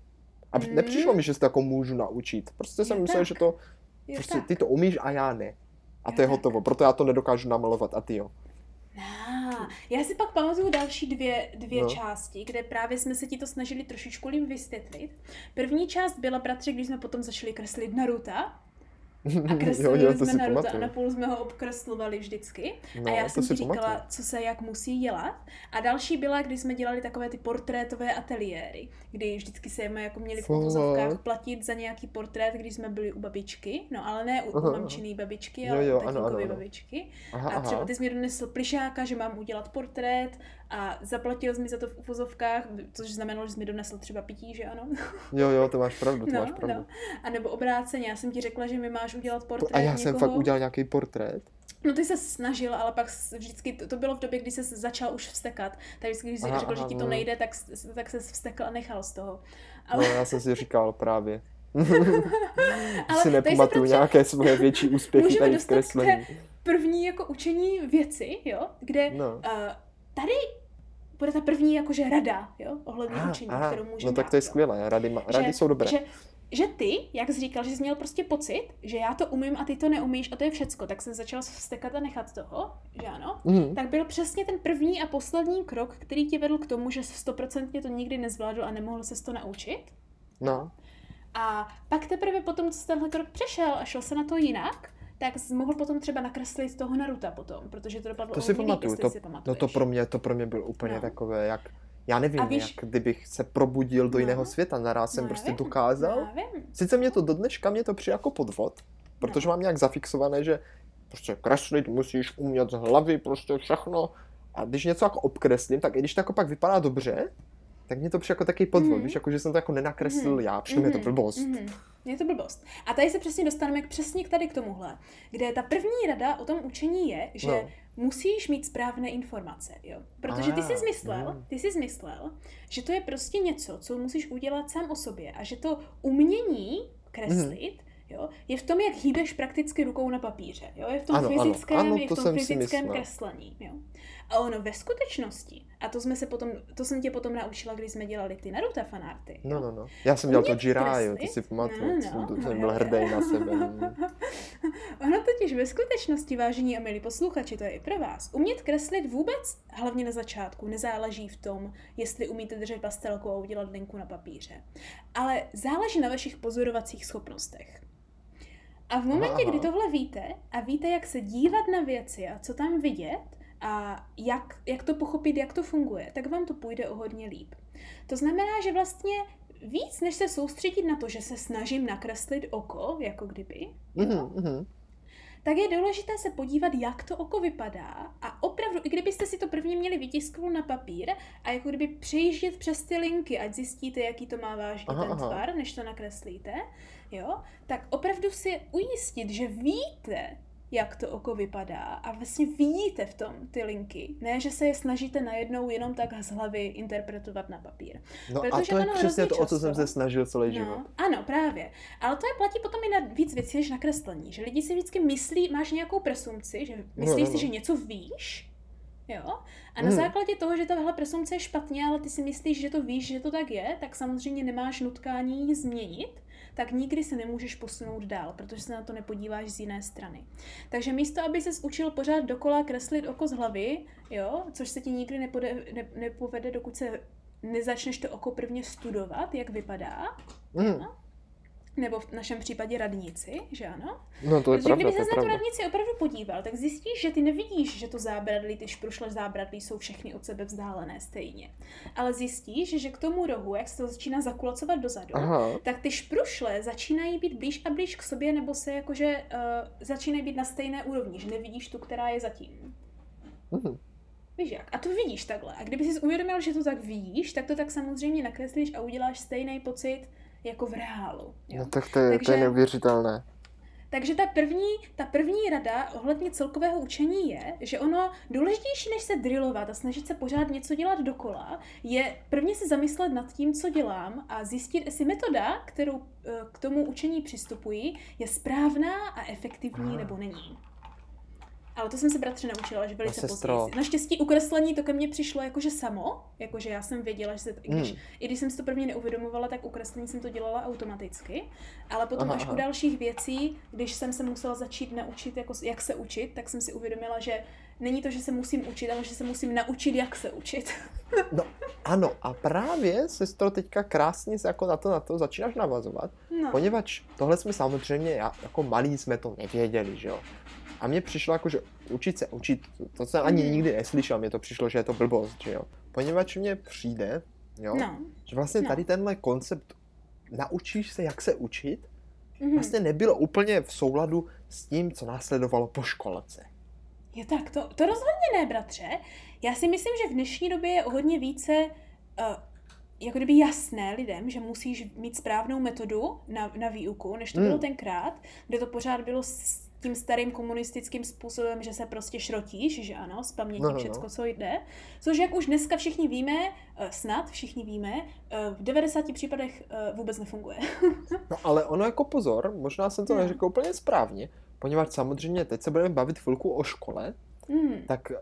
A Mm. nepřišlo mi, že se to jako můžu naučit. Prostě jsem Jo, myslel, tak. že to, prostě tak. ty to umíš a já ne. A to je tak. hotovo, proto já to nedokážu namalovat a ty jo. Ah, já si pak pamatuju další dvě, dvě No. části, kde právě jsme se ti to snažili trošičku líp vysvětlit. První část byla, bratře, když jsme potom začali kreslit Naruta. A kreslili jo, jo, to jsme si Naruta a pamatuju. napůl jsme ho obkreslovali vždycky. No, a já jsem si ti říkala, pamatuju. co se jak musí dělat. A další byla, když jsme dělali takové ty portrétové ateliéry, kdy vždycky se jsme jako měli v Fakt? uvozovkách platit za nějaký portrét, když jsme byli u babičky. No ale ne u, Aha, u mamčiný babičky, Jo, ale jo, u ano, ano, ano. babičky. Aha, A třeba ty jsi mi donesl plišáka, že mám udělat portrét a zaplatil jsi mi za to v uvozovkách, což znamenalo, že jsi mi donesl třeba pití, že ano? Jo, jo, to máš pravdu, to No, máš pravdu. no. A nebo obráceně, já jsem ti řekla, že mi máš udělat portrét A já někoho. jsem fakt udělal nějaký portrét. No ty se snažil, ale pak vždycky, to, to bylo v době, kdy se začal už vstekat. Tak vždycky, když jsi Aha, řekl, aha, že ti to no. nejde, tak, tak se vstekl a nechal z toho. No, Ale, já jsem si říkal právě. ale si nepamatuju prostě nějaké svoje větší úspěchy tady v kreslení. první jako učení věci, jo, kde No. uh, tady bude ta první jakože rada, jo, ohledně Aha, učení, aha, kterou můžeme no tak to je skvělé, rady, ma- rady jsou dobré. Že, že ty, jak jsi říkal, že jsi měl prostě pocit, že já to umím a ty to neumíš a to je všecko, tak se začal vstekat a nechat toho, že ano? Mhm. Tak byl přesně ten první a poslední krok, který tě vedl k tomu, že stoprocentně to nikdy nezvládl a nemohl se to naučit. No, A pak teprve potom, co jsi tenhle krok přešel a šel se na to jinak, tak mohl potom třeba nakreslit toho Naruta potom, protože to dopadlo to si líp, pamatuju. jestli To, si no to pro mě, to pro mě byl úplně No. takové, jak, já nevím, A víš- jak kdybych se probudil do No. jiného světa, naraz jsem No, prostě vím, dokázal. Já vím. Sice mě to do dneška mě to přijde jako podvod, protože No. mám nějak zafixované, že prostě kreslit musíš umět z hlavy, prostě všechno. A když něco jako obkreslím, tak i když to jako pak vypadá dobře, tak mě to přijde jako takový podvod, Mhm. víš, jako že jsem to jako nenakreslil Mhm. já, přijde mi to Mhm, blbost. mhm. Je to blbost. A tady se přesně dostaneme k přesně k tady k tomuhle, kde ta první rada o tom učení je, že No. musíš mít správné informace, jo. Protože ty Ah, jsi zmyslel, mm. ty jsi zmyslel, že to je prostě něco, co musíš udělat sám o sobě a že to umění kreslit, Mhm. jo, je v tom, jak hýbeš prakticky rukou na papíře, jo, je v tom Ano, ano, fyzickém, ano, je v to tom fyzickém kreslení, jo. A ono ve skutečnosti, a to jsme se potom, to jsem tě potom naučila, když jsme dělali ty Naruto fanarty, No, no, no. Já jsem dělal to Jiraiya, ty si pamatuju, No, jsem, no, to no, jsem jo, byl hrdý na sebe. Ono totiž ve skutečnosti, vážení a milí posluchači, to je i pro vás. Umět kreslit vůbec, hlavně na začátku, nezáleží v tom, jestli umíte držet pastelku a udělat linku na papíře. Ale záleží na vašich pozorovacích schopnostech. A v momentě, Aha. kdy tohle víte a víte, jak se dívat na věci a co tam vidět a jak, jak to pochopit, jak to funguje, tak vám to půjde o hodně líp. To znamená, že vlastně víc, než se soustředit na to, že se snažím nakreslit oko, jako kdyby, jo, Mhm, mhm. tak je důležité se podívat, jak to oko vypadá a opravdu, i kdybyste si to prvně měli vytisknout na papír a jako kdyby přejíždět přes ty linky, ať zjistíte, jaký to má vážně Aha, ten tvar, než to nakreslíte, jo, tak opravdu si ujistit, že víte, jak to oko vypadá a vlastně vidíte v tom ty linky. Ne, že se je snažíte najednou jenom tak z hlavy interpretovat na papír. No a Protože to je přesně to, o co jsem často- se snažil celý život. No, ano, právě. Ale to je platí potom i na víc věcí než na kreslení. Že lidi si vždycky myslí, máš nějakou presumci, že myslíš no, si, no. že něco víš, jo? A na Hmm. základě toho, že tahle presumce je špatně, ale ty si myslíš, že to víš, že to tak je, tak samozřejmě nemáš nutkání ji změnit, tak nikdy se nemůžeš posunout dál, protože se na to nepodíváš z jiné strany. Takže místo, aby ses učil pořád dokola kreslit oko z hlavy, jo, což se ti nikdy nepode, ne, nepovede, dokud se nezačneš to oko prvně studovat, jak vypadá, Mhm. Nebo v našem případě radnici, že ano? No to je Protože pravda, kdyby se na tu radnici opravdu podíval, tak zjistíš, že ty nevidíš, že to zábradlí, ty šprušle zábradlí jsou všechny od sebe vzdálené stejně. Ale zjistíš, že k tomu rohu, jak se to začíná zakulacovat dozadu, Aha, tak ty šprušle začínají být blíž a blíž k sobě, nebo se jakože uh, začínají být na stejné úrovni, že nevidíš tu, která je zatím. mhm. Víš jak? A to vidíš takhle. A kdyby jsi uvědomil, že to tak vidíš, tak to tak samozřejmě nakreslíš a uděláš stejný pocit jako v reálu. Jo? No tak to je, to je Takže- neuvěřitelné. Takže ta první, ta první rada ohledně celkového učení je, že ono důležitější než se drillovat a snažit se pořád něco dělat dokola, je prvně si zamyslet nad tím, co dělám a zjistit, jestli metoda, kterou eh, k tomu učení přistupuji, je správná a efektivní Ah. nebo není. Ale to jsem se bratře naučila, že velice No, později. Naštěstí ukreslení to ke mně přišlo jakože samo, jakože já jsem věděla, že se, i když, Hmm. i když jsem si to prvně neuvědomovala, tak ukreslení jsem to dělala automaticky. Ale potom Aha, až aha. u dalších věcí, když jsem se musela začít naučit, jako, jak se učit, tak jsem si uvědomila, že není to, že se musím učit, ale že se musím naučit, jak se učit. No ano, a právě, sestro, teďka krásně se jako na to, na to začínáš navazovat, No. poněvadž tohle jsme samozřejmě, já, jako malí jsme to nevěděli, že jo. A mně přišlo jako, že učit se učit, to, jsem ani Mhm. nikdy neslyšel, mně to přišlo, že je to blbost, že jo. Poněvadž mně přijde, jo, no. že vlastně No. tady tenhle koncept naučíš se, jak se učit, Mhm. vlastně nebylo úplně v souladu s tím, co následovalo po školce. Jo tak, to, to rozhodně ne, bratře. Já si myslím, že v dnešní době je o hodně více uh, jako kdyby jasné lidem, že musíš mít správnou metodu na, na výuku, než to Hmm. bylo tenkrát, kde to pořád bylo s tím starým komunistickým způsobem, že se prostě šrotíš, že ano, z paměti No, no, no. všecko, co jde. Což jak už dneska všichni víme, eh, snad všichni víme, eh, v 90 případech eh, vůbec nefunguje. No ale ono jako pozor, možná jsem to No. neřekl úplně správně, poněvadž samozřejmě teď se budeme bavit chvilku o škole, Hmm. tak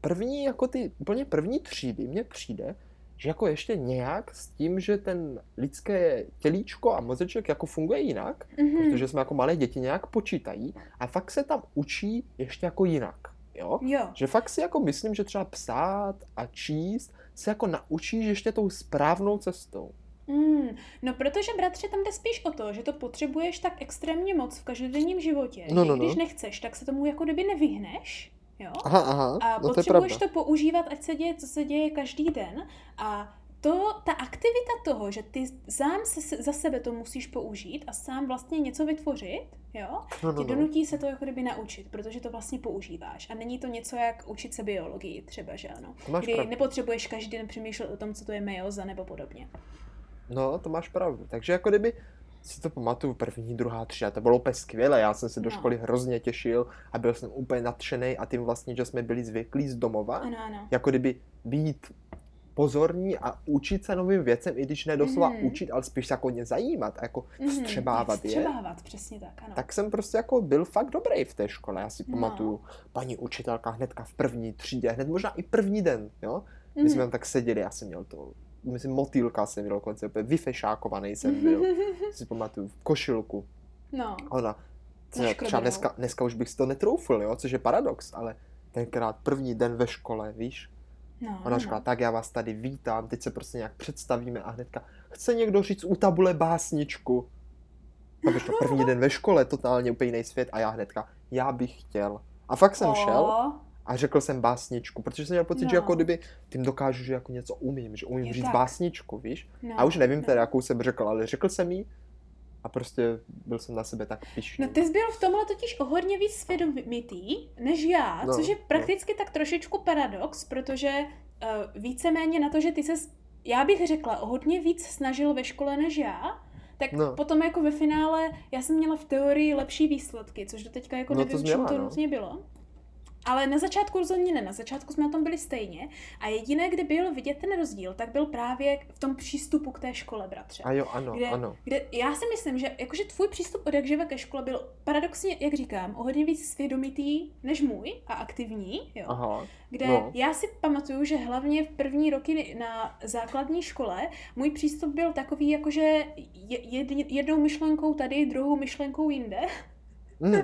první, jako ty úplně první třídy mně přijde, že jako ještě nějak s tím, že ten lidské tělíčko a mozeček jako funguje jinak, Mhm. protože jsme jako malé děti nějak počítají a fakt se tam učí ještě jako jinak, jo? Jo. Že fakt si jako myslím, že třeba psát a číst se jako naučíš ještě tou správnou cestou. Mm, no protože bratře tam jde spíš o to, že to potřebuješ tak extrémně moc v každodenním životě, No, že no, když no. nechceš, tak se tomu jako kdyby nevyhneš, jo? Aha, aha, A no to je potřebuješ pravda. to používat, ať se děje, co se děje každý den. A to, ta aktivita toho, že ty sám se, za sebe to musíš použít a sám vlastně něco vytvořit, jo, No, tě no, no. donutí se to jako kdyby naučit, protože to vlastně používáš. A není to něco jak učit se biologii třeba, že ano. To máš Kdy pravdu. nepotřebuješ každý den přemýšlet o tom, co to je mejoza nebo podobně. No, to máš pravdu. Takže jako kdyby si to pamatuju, první, druhá třída, to bylo úplně skvělé, já jsem se do No. školy hrozně těšil a byl jsem úplně nadšený a tím vlastně, že jsme byli zvyklí z domova, Ano, ano. jako kdyby být pozorní a učit se novým věcem, i když ne doslova Mhm. učit, ale spíš se jako ně zajímat a jako Mhm, vstřebávat je. Vstřebávat, přesně tak, ano. Tak jsem prostě jako byl fakt dobrý v té škole. Já si No. pamatuju, paní učitelka hnedka v první třídě, hned možná i první den, jo? My Mhm. jsme tam tak seděli, já jsem měl to, myslím motýlka jsem měl dokonce, úplně vyfešákovaný jsem byl. si pamatuju, v košilku. No, Ona, Na třeba škrobinou. dneska, dneska už bych si to netroufl, jo, což je paradox, ale tenkrát první den ve škole, víš, no, ona no, říkala, no. tak já vás tady vítám, teď se prostě nějak představíme a hnedka, chce někdo říct u tabule básničku? To byl to první den ve škole, totálně úplně jiný svět a já hnedka, já bych chtěl. A fakt jsem šel O, a řekl jsem básničku, protože jsem měl pocit, že No. jako kdyby tím dokážu, že jako něco umím, že umím Je říct tak. básničku, víš? no, A už nevím no. teda, jakou jsem řekl, ale řekl jsem jí a prostě byl jsem na sebe tak pišný. No ty jsi byl v tomhle totiž o hodně víc svědomitý než já, No, což je no. prakticky tak trošičku paradox, protože uh, víceméně na to, že ty se, já bych řekla, o hodně víc snažil ve škole než já, tak No. potom jako ve finále já jsem měla v teorii lepší výsledky, což do teďka jako No to nevím, jsi čím měla, to no. nutně bylo. Ale na začátku rozhodně ne, na začátku jsme na tom byli stejně a jediné, kde byl vidět ten rozdíl, tak byl právě v tom přístupu k té škole, bratře. A jo, ano, kde, ano. kde já si myslím, že jakože tvůj přístup od jak živa ke škole byl paradoxně, jak říkám, o hodně víc svědomitý než můj a aktivní, jo. Aha, Kde no. já si pamatuju, že hlavně v první roky na základní škole můj přístup byl takový, jakože je- jed- jednou myšlenkou tady, druhou myšlenkou jinde, Mm,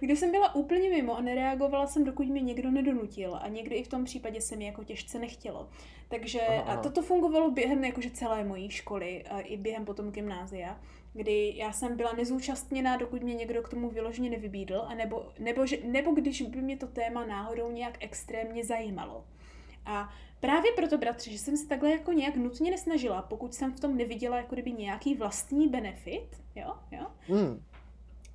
kdy jsem byla úplně mimo a nereagovala jsem, dokud mě někdo nedonutil a někdy i v tom případě se mi jako těžce nechtělo. Takže Aha, a toto fungovalo během jakože celé mojí školy a i během potom gymnázia, kdy já jsem byla nezúčastněná, dokud mě někdo k tomu vyloženě nevybídl, a nebo, nebo, že, nebo když by mě to téma náhodou nějak extrémně zajímalo. A právě proto, bratře, že jsem se takhle jako nějak nutně nesnažila, pokud jsem v tom neviděla jako kdyby nějaký vlastní benefit, jo, jo, mm.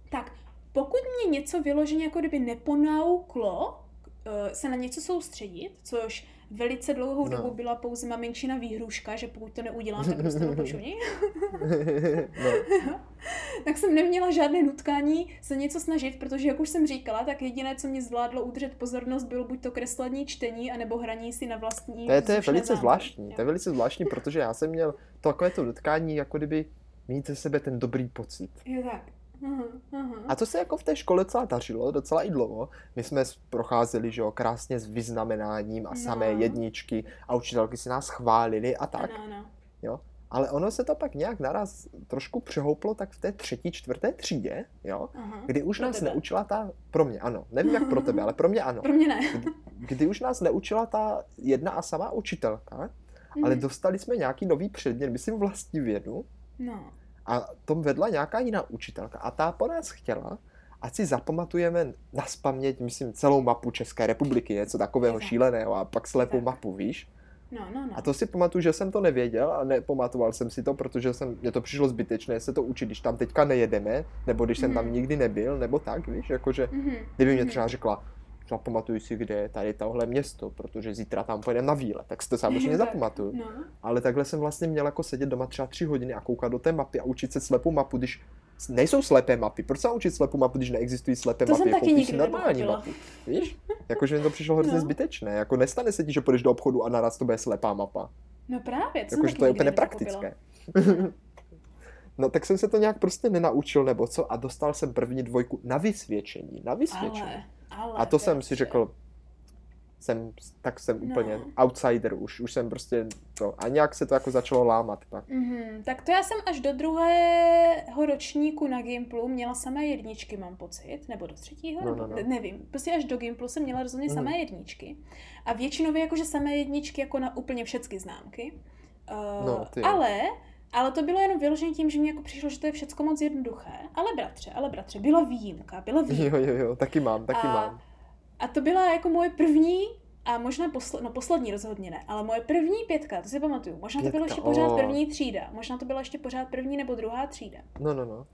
tak pokud mě něco vyloženě jako kdyby neponauklo uh, se na něco soustředit, což velice dlouhou No. dobu byla pouze maminčina výhruška, že pokud to neudělám, tak dostanu počuní, no. tak jsem neměla žádné nutkání se něco snažit, protože jak už jsem říkala, tak jediné, co mě zvládlo udržet pozornost, bylo buď to kreslení, čtení, anebo hraní si na vlastní To je, to je velice zámky, zvláštní, jo. to je velice zvláštní, protože já jsem měl takové to dotkání, jako kdyby mít ze sebe ten dobrý pocit. Je tak. A to se jako v té škole docela dařilo, docela i dlouho. My jsme procházeli, že jo, krásně s vyznamenáním a No. samé jedničky a učitelky si nás chválili a tak. Ano, ano. Ale ono se to pak nějak naraz trošku přehouplo tak v té třetí, čtvrté třídě, jo, Aha. kdy už nás tebe. neučila ta, pro mě ano, nevím jak pro tebe, ale pro mě ano. Pro mě ne. Kdy, kdy už nás neučila ta jedna a samá učitelka, ale Mhm. dostali jsme nějaký nový předmět, myslím vlastní vědu, No. A tom vedla nějaká jiná učitelka a ta po nás chtěla, ať si zapamatujeme na spaměť, myslím, celou mapu České republiky, něco takového tak. šíleného a pak slepou tak. mapu, víš? No, no, no. A to si pamatuju, že jsem to nevěděl a nepamatoval jsem si to, protože jsem, mě to přišlo zbytečné se to učit, když tam teďka nejedeme, nebo když jsem tam Mhm. nikdy nebyl, nebo tak, víš, jakože, Mhm, kdyby mě mhm. třeba řekla, zapamatuju si, kde je tady tohle město, protože zítra tam pojedeme na výlet, tak si to samozřejmě zapamatuju. No. Ale takhle jsem vlastně měl jako sedět doma třeba tři hodiny a koukat do té mapy a učit se slepou mapu, když nejsou slepé mapy. Proč se učit slepou mapu, když neexistují slepé To mapy? jsem taky Koupíš nikdy normální mapu. Víš? Jakože mi to přišlo hrozně No. zbytečné. Jako nestane se ti, že půjdeš do obchodu a naraz to bude slepá mapa. No právě, to jsem Jakože taky to je úplně nepraktické. no tak jsem se to nějak prostě nenaučil nebo co a dostal jsem první dvojku na vysvědčení. Na vysvědčení. Ale, ale. a to jsem si řekl, jsem, tak jsem No. úplně outsider už, už jsem prostě to, a nějak se to jako začalo lámat pak. Mhm, tak to já jsem až do druhého ročníku na Gimplu měla samé jedničky, mám pocit, nebo do třetího, No, nebo, no, no. ne- nevím. Prostě až do Gimplu jsem měla rozhodně Mhm. samé jedničky. A většinově jakože samé jedničky jako na úplně všechny známky. Uh, No, ty. ale, ale to bylo jenom vyloženě tím, že mi jako přišlo, že to je všecko moc jednoduché. Ale bratře, ale bratře, byla výjimka, byla výjimka. Jo, jo, jo, taky mám, taky A- mám. A to byla jako moje první a možná posle, no poslední rozhodně ne, ale moje první pětka, to si pamatuju. Možná to bylo Pětka, ještě pořád o. první třída, možná to byla ještě pořád první nebo druhá třída. No, no, no.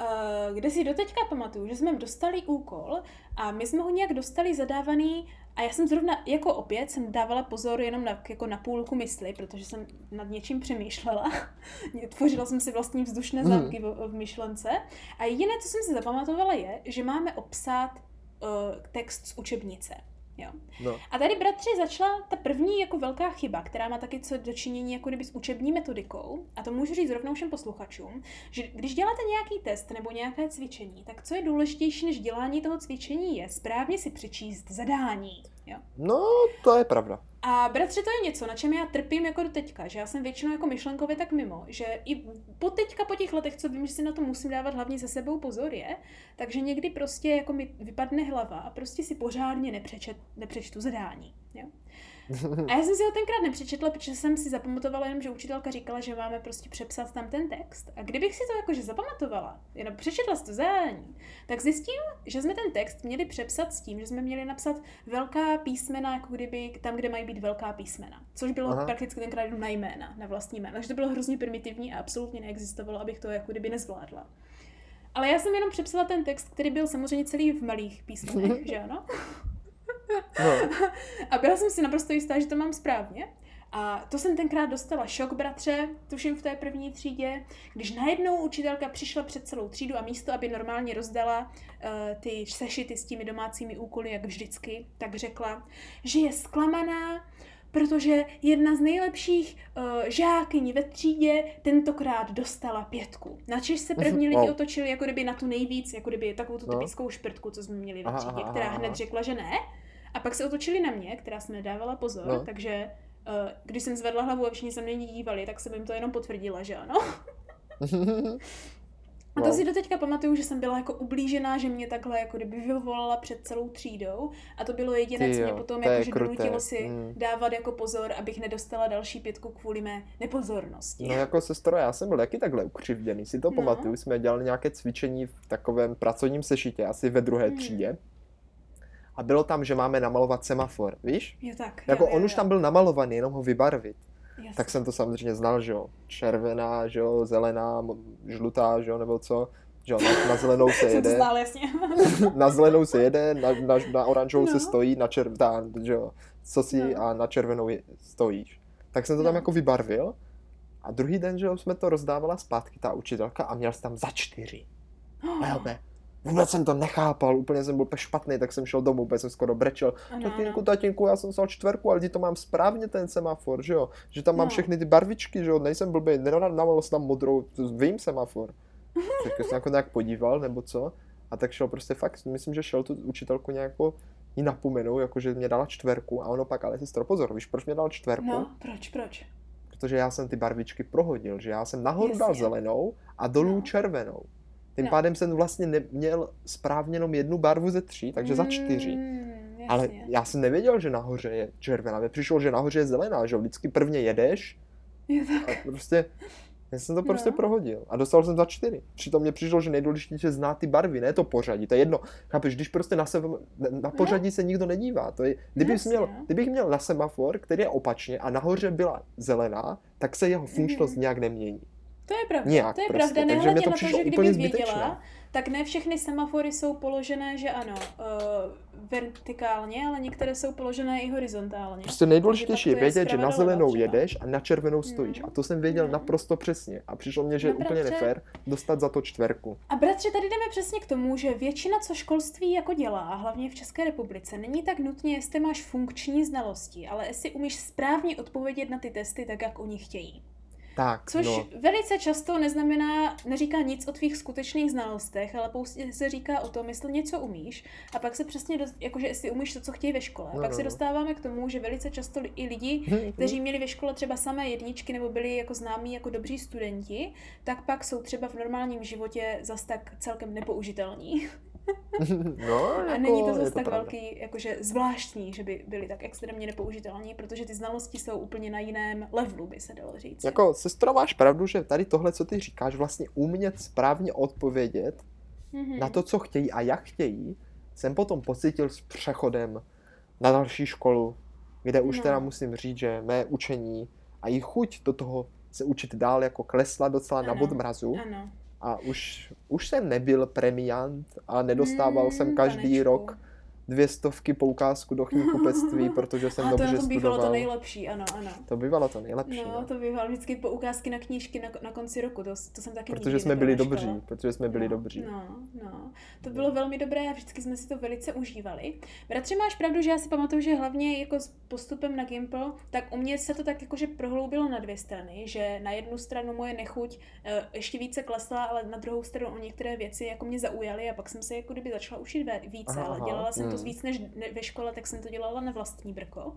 Uh, kde si doteďka pamatuju, že jsme dostali úkol a my jsme ho nějak dostali zadávaný a já jsem zrovna, jako opět, jsem dávala pozor jenom na, jako na půlku mysli, protože jsem nad něčím přemýšlela. Tvořila jsem si vlastní vzdušné Mhm. zámky v, v myšlence. A jediné, co jsem si zapamatovala, je, že máme obsat uh, text z učebnice. Jo. no. A tady, bratři, začala ta první jako velká chyba, která má taky co dočinění jako kdyby s učební metodikou. A to můžu říct rovnou všem posluchačům, že když děláte nějaký test nebo nějaké cvičení, tak co je důležitější než dělání toho cvičení je správně si přečíst zadání. Jo? No, to je pravda. A bratře, to je něco, na čem já trpím jako do teďka, že já jsem většinou jako myšlenkově tak mimo, že i po teďka, po těch letech, co vím, že si na to musím dávat hlavně se sebou pozor je, takže někdy prostě jako mi vypadne hlava a prostě si pořádně nepřečet, nepřečtu zadání. A já jsem si ho tenkrát nepřečetla, protože jsem si zapamatovala jenom, že učitelka říkala, že máme prostě přepsat tam ten text. A kdybych si to jakože zapamatovala, jenom přečetla si to zadání, tak zjistím, že jsme ten text měli přepsat s tím, že jsme měli napsat velká písmena, jako kdyby tam, kde mají být velká písmena. Což bylo. Aha. prakticky tenkrát jenom na jména, na vlastní jména. Takže to bylo hrozně primitivní a absolutně neexistovalo, abych to jako kdyby nezvládla. Ale já jsem jenom přepsala ten text, který byl samozřejmě celý v malých písmenech, že ano? No. A byla jsem si naprosto jistá, že to mám správně. A to jsem tenkrát dostala šok, bratře, tuším v té první třídě, když najednou učitelka přišla před celou třídu a místo, aby normálně rozdala uh, ty sešity s těmi domácími úkoly, jak vždycky, tak řekla, že je zklamaná, protože jedna z nejlepších uh, žákyní ve třídě tentokrát dostala pětku. Načež se první lidi Wow. otočili jako kdyby na tu nejvíc, jako kdyby takovou tu No. typickou šprtku, co jsme měli ve třídě, která hned řekla, že ne. A pak se otočili na mě, která jsem nedávala pozor, No. takže uh, když jsem zvedla hlavu a všichni se mě dívali, tak jsem jim to jenom potvrdila, že ano. A to si doteďka pamatuju, že jsem byla jako ublížená, že mě takhle jako kdyby vyvolala před celou třídou a to bylo jediné, Ty co mě potom jako, že donutilo si Mm. dávat jako pozor, abych nedostala další pětku kvůli mé nepozornosti. No jako sestro, já jsem byl taky takhle ukřivděný, si to No. pamatuju, jsme dělali nějaké cvičení v takovém pracovním sešitě, asi ve druhé Hmm. třídě. A bylo tam, že máme namalovat semafor, víš? Jo tak. Jako jo, jo, on už jo. tam byl namalovaný, jenom ho vybarvit. Jasně. Tak jsem to samozřejmě znal, že jo. Červená, že jo, zelená, žlutá, že jo, nebo co. Že jo, na, na zelenou se jsem to jede, znal, jasně. na zelenou se jede, na, na, na oranžovou se No. stojí, na červená, že jo, co si No. a na červenou je, stojíš. Tak jsem to tam No. jako vybarvil a druhý den, že jo, jsme to rozdávala zpátky, ta učitelka, a měl jsem tam za čtyři. A já úplně, vůbec jsem to nechápal, úplně jsem byl úplně špatný, tak jsem šel domů, úplně jsem skoro brečel. Ano, Tatínku, tatínku, já jsem vzal čtverku, ale to mám správně ten semafor, že jo? Že tam mám No. všechny ty barvičky, že jo? Nejsem blbý, nenamal jsem tam modrou, to vím semafor. Tak jsem jako nějak podíval, nebo co? A tak šel prostě fakt, myslím, že šel tu učitelku nějak jako jí napomenou, jako že mě dala čtverku a ono pak, ale sestro, pozor, víš, proč mě dal čtverku? No, proč, proč? Protože já jsem ty barvičky prohodil, že já jsem nahoru Jasně. dal zelenou a dolů No. červenou. Tím No. pádem jsem vlastně neměl správně jenom jednu barvu ze tří, takže za čtyři. Mm, Ale já jsem nevěděl, že nahoře je červená. Mně přišlo, že nahoře je zelená, že jo? Vždycky prvně jedeš Jo, tak. a prostě... Já jsem to prostě No. prohodil a dostal jsem za čtyři. Přitom mě přišlo, že nejdůležitější je znát ty barvy, ne to pořadí. To je jedno. Chápeš, když prostě na, sebe, na pořadí se nikdo nedívá. To je, kdybych, Jasně, měl, no. kdybych měl na semafor, který je opačně a nahoře byla zelená, tak se jeho funkčnost Mhm. nějak nemění. To je pravda, Nějak to je prostě, pravda, nehledě mě to na to, že úplně kdyby věděla, tak ne všechny semafory jsou položené, že ano, uh, vertikálně, ale některé jsou položené i horizontálně. Prostě nejdůležitější je je vědět, že na zelenou třeba. jedeš a na červenou stojíš. Mm. A to jsem věděl Mm. naprosto přesně. A přišlo mně, že je No, úplně bratře. nefér dostat za to čtverku. A bratře, tady jdeme přesně k tomu, že většina, co školství jako dělá, a hlavně v České republice, není tak nutně, jestli máš funkční znalosti, ale jestli umíš správně odpovědět na ty testy tak, jak oni chtějí. Tak, Což no. velice často neznamená, neříká nic o tvých skutečných znalostech, ale pouze se říká o tom, jestli něco umíš. A pak se přesně, dost, jakože jestli umíš to, co chtějí ve škole. No, pak no, se no. dostáváme k tomu, že velice často i lidi, kteří měli ve škole třeba samé jedničky nebo byli jako známí jako dobří studenti, tak pak jsou třeba v normálním životě zas tak celkem nepoužitelní. no, A jako, není to zase tak pravda. velký, jakože zvláštní, že by byli tak extrémně nepoužitelní, protože ty znalosti jsou úplně na jiném levelu, by se dalo říct. Jako, sestro, máš pravdu, že tady tohle, co ty říkáš, vlastně umět správně odpovědět Mhm. na to, co chtějí a jak chtějí, jsem potom pocítil s přechodem na další školu, kde už No. teda musím říct, že mé učení a i chuť do toho se učit dál jako klesla docela na Ano. bod mrazu Ano. A už, už jsem nebyl premiant a nedostával Mm, jsem každý panečku. rok dvě stovky poukázku do knihkupectví, protože jsem A to dobře na tom bývalo studoval. to nejlepší, ano, ano. To bývalo to nejlepší. No, no. to bývalo vždycky poukázky na knížky na, na konci roku, to, to jsem taky Protože jsme byli škole. dobří, protože jsme byli no, dobří. No, no. To bylo velmi dobré a vždycky jsme si to velice užívali. Bratře, máš pravdu, že já si pamatuju, že hlavně jako s postupem na Gimple, tak u mě se to tak jakože prohloubilo na dvě strany, že na jednu stranu moje nechuť eh, ještě více klesla, ale na druhou stranu o některé věci jako mě zaujaly a pak jsem se jako kdyby začala učit více, Aha, ale aha, dělala jsem to mm. víc než ne- ve škole, tak jsem to dělala na vlastní brko.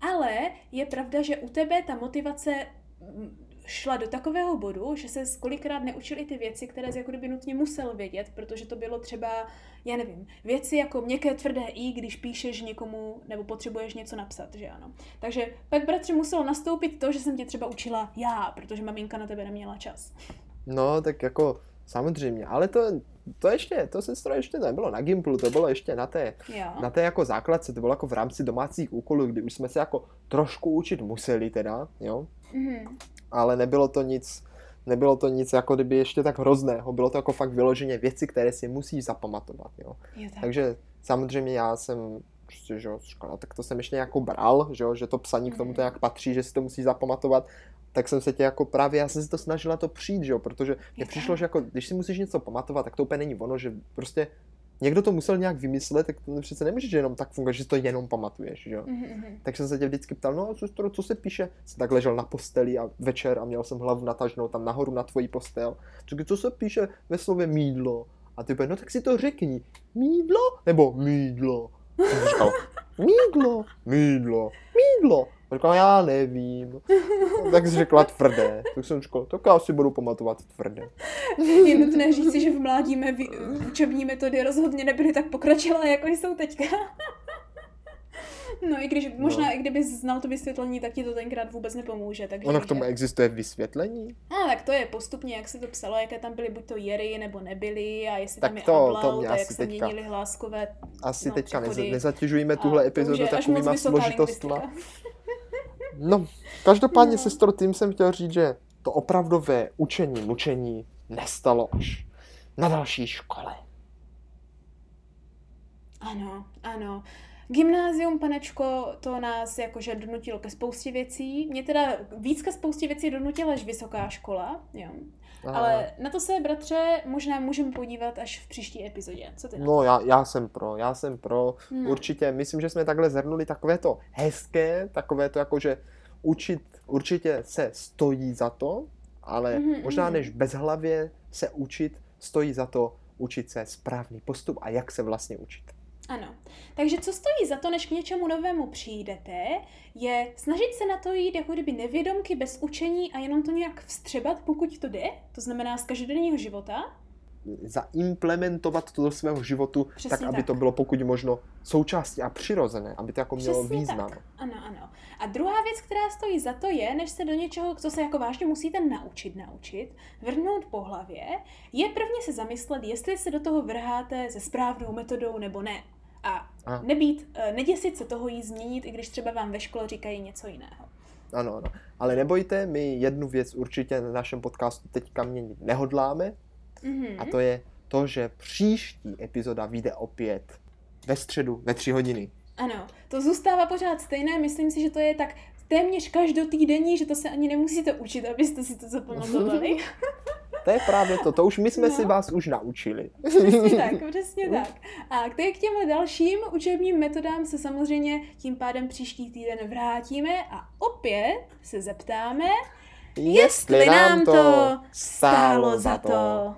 Ale je pravda, že u tebe ta motivace mm, šla do takového bodu, že se kolikrát neučil i ty věci, které jsi jako kdyby nutně musel vědět, protože to bylo třeba, já nevím, věci jako měkké tvrdé i, když píšeš někomu nebo potřebuješ něco napsat, že ano. Takže pak bratře muselo nastoupit to, že jsem tě třeba učila já, protože maminka na tebe neměla čas. No, tak jako samozřejmě, ale to, to ještě, to sestro ještě nebylo na Gimplu, to bylo ještě na té, Jo. na té jako základce, to bylo jako v rámci domácích úkolů, kdy už jsme se jako trošku učit museli teda, jo, Mhm. ale nebylo to nic, nebylo to nic jako kdyby ještě tak hrozného, bylo to jako fakt vyloženě věci, které si musíš zapamatovat, jo. Je tak. Takže samozřejmě já jsem prostě, že jo, škola, tak to jsem ještě jako bral, že jo, že to psaní k tomu to Mhm. jak patří, že si to musí zapamatovat, tak jsem se tě jako právě, já jsem si to snažila to přijít, že jo, protože mně Je přišlo, že jako, když si musíš něco pamatovat, tak to úplně není ono, že prostě někdo to musel nějak vymyslet, tak to přece nemůže že jenom tak fungovat, že si to jenom pamatuješ, že jo. Mhm, mhm. Tak jsem se tě vždycky ptal, no co, co se píše? Jsem tak ležel na posteli a večer a měl jsem hlavu nataženou tam nahoru na tvoji postel. Říkal, co se píše ve slově mídlo? A ty no tak si to řekni. Mídlo? Nebo mídlo? Říkal, mídlo, mídlo, mídlo. A říkal, já nevím. No, tak jsi řekla tvrdé. Tak jsem říkal, tak já si budu pamatovat tvrdé. Je nutné říci, že v mládí mé učební metody rozhodně nebyly tak pokročilé, jako jsou teďka. No i když možná No. i kdyby znal to vysvětlení, tak ti to tenkrát vůbec nepomůže. Takže Ono k tomu existuje vysvětlení? No, tak to je postupně, jak se to psalo, jaké tam byly buď to jery nebo nebyly a jestli Tak tam je to- to ablaut mě a jak se teďka- měnily hláskové Asi No, teďka přechody. nezatěžujeme a tuhle to epizodu takovýma složitostma. No, každopádně, no. sestro, tím jsem chtěl říct, že to opravdové učení, mučení nestalo až na další škole. Ano, ano. Gymnázium, panečko, to nás jakože donutilo ke spoustě věcí. Mě teda víc ke spoustě věcí donutila až vysoká škola, jo. Aha. Ale na to se, bratře, možná můžeme podívat až v příští epizodě. Co ty na to? No, já, já jsem pro, já jsem pro. No. Určitě, myslím, že jsme takhle zhrnuli takové to hezké, takové to jako, že učit určitě se stojí za to, ale Mhm, možná než bezhlavě se učit, stojí za to učit se správný postup a jak se vlastně učit. Ano. Takže co stojí za to, než k něčemu novému přijdete, je snažit se na to jít jako kdyby nevědomky bez učení a jenom to nějak vstřebat, pokud to jde, to znamená z každodenního života. Zaimplementovat to do svého životu Přesně tak, aby tak. to bylo pokud možno součástí a přirozené, aby to jako mělo Přesně význam. tak. Ano, ano. A druhá věc, která stojí za to, je, než se do něčeho, co se jako vážně musíte naučit, naučit, vrhnout po hlavě, je prvně se zamyslet, jestli se do toho vrháte se správnou metodou nebo ne. A A. nebýt, eh, neděsit se toho jí změnit, i když třeba vám ve škole říkají něco jiného. Ano, ano. Ale nebojte, my jednu věc určitě na našem podcastu teďka měnit nehodláme Mhm. a to je to, že příští epizoda vyjde opět ve středu, ve tři hodiny. Ano, to zůstává pořád stejné, myslím si, že to je tak téměř každotýdenní, že to se ani nemusíte učit, abyste si to zapamatovali. To je právě to, to už my jsme No. si vás už naučili. Přesně tak, přesně tak. A k k těm dalším učebním metodám se samozřejmě tím pádem příští týden vrátíme a opět se zeptáme, Jestli nám to stálo za to.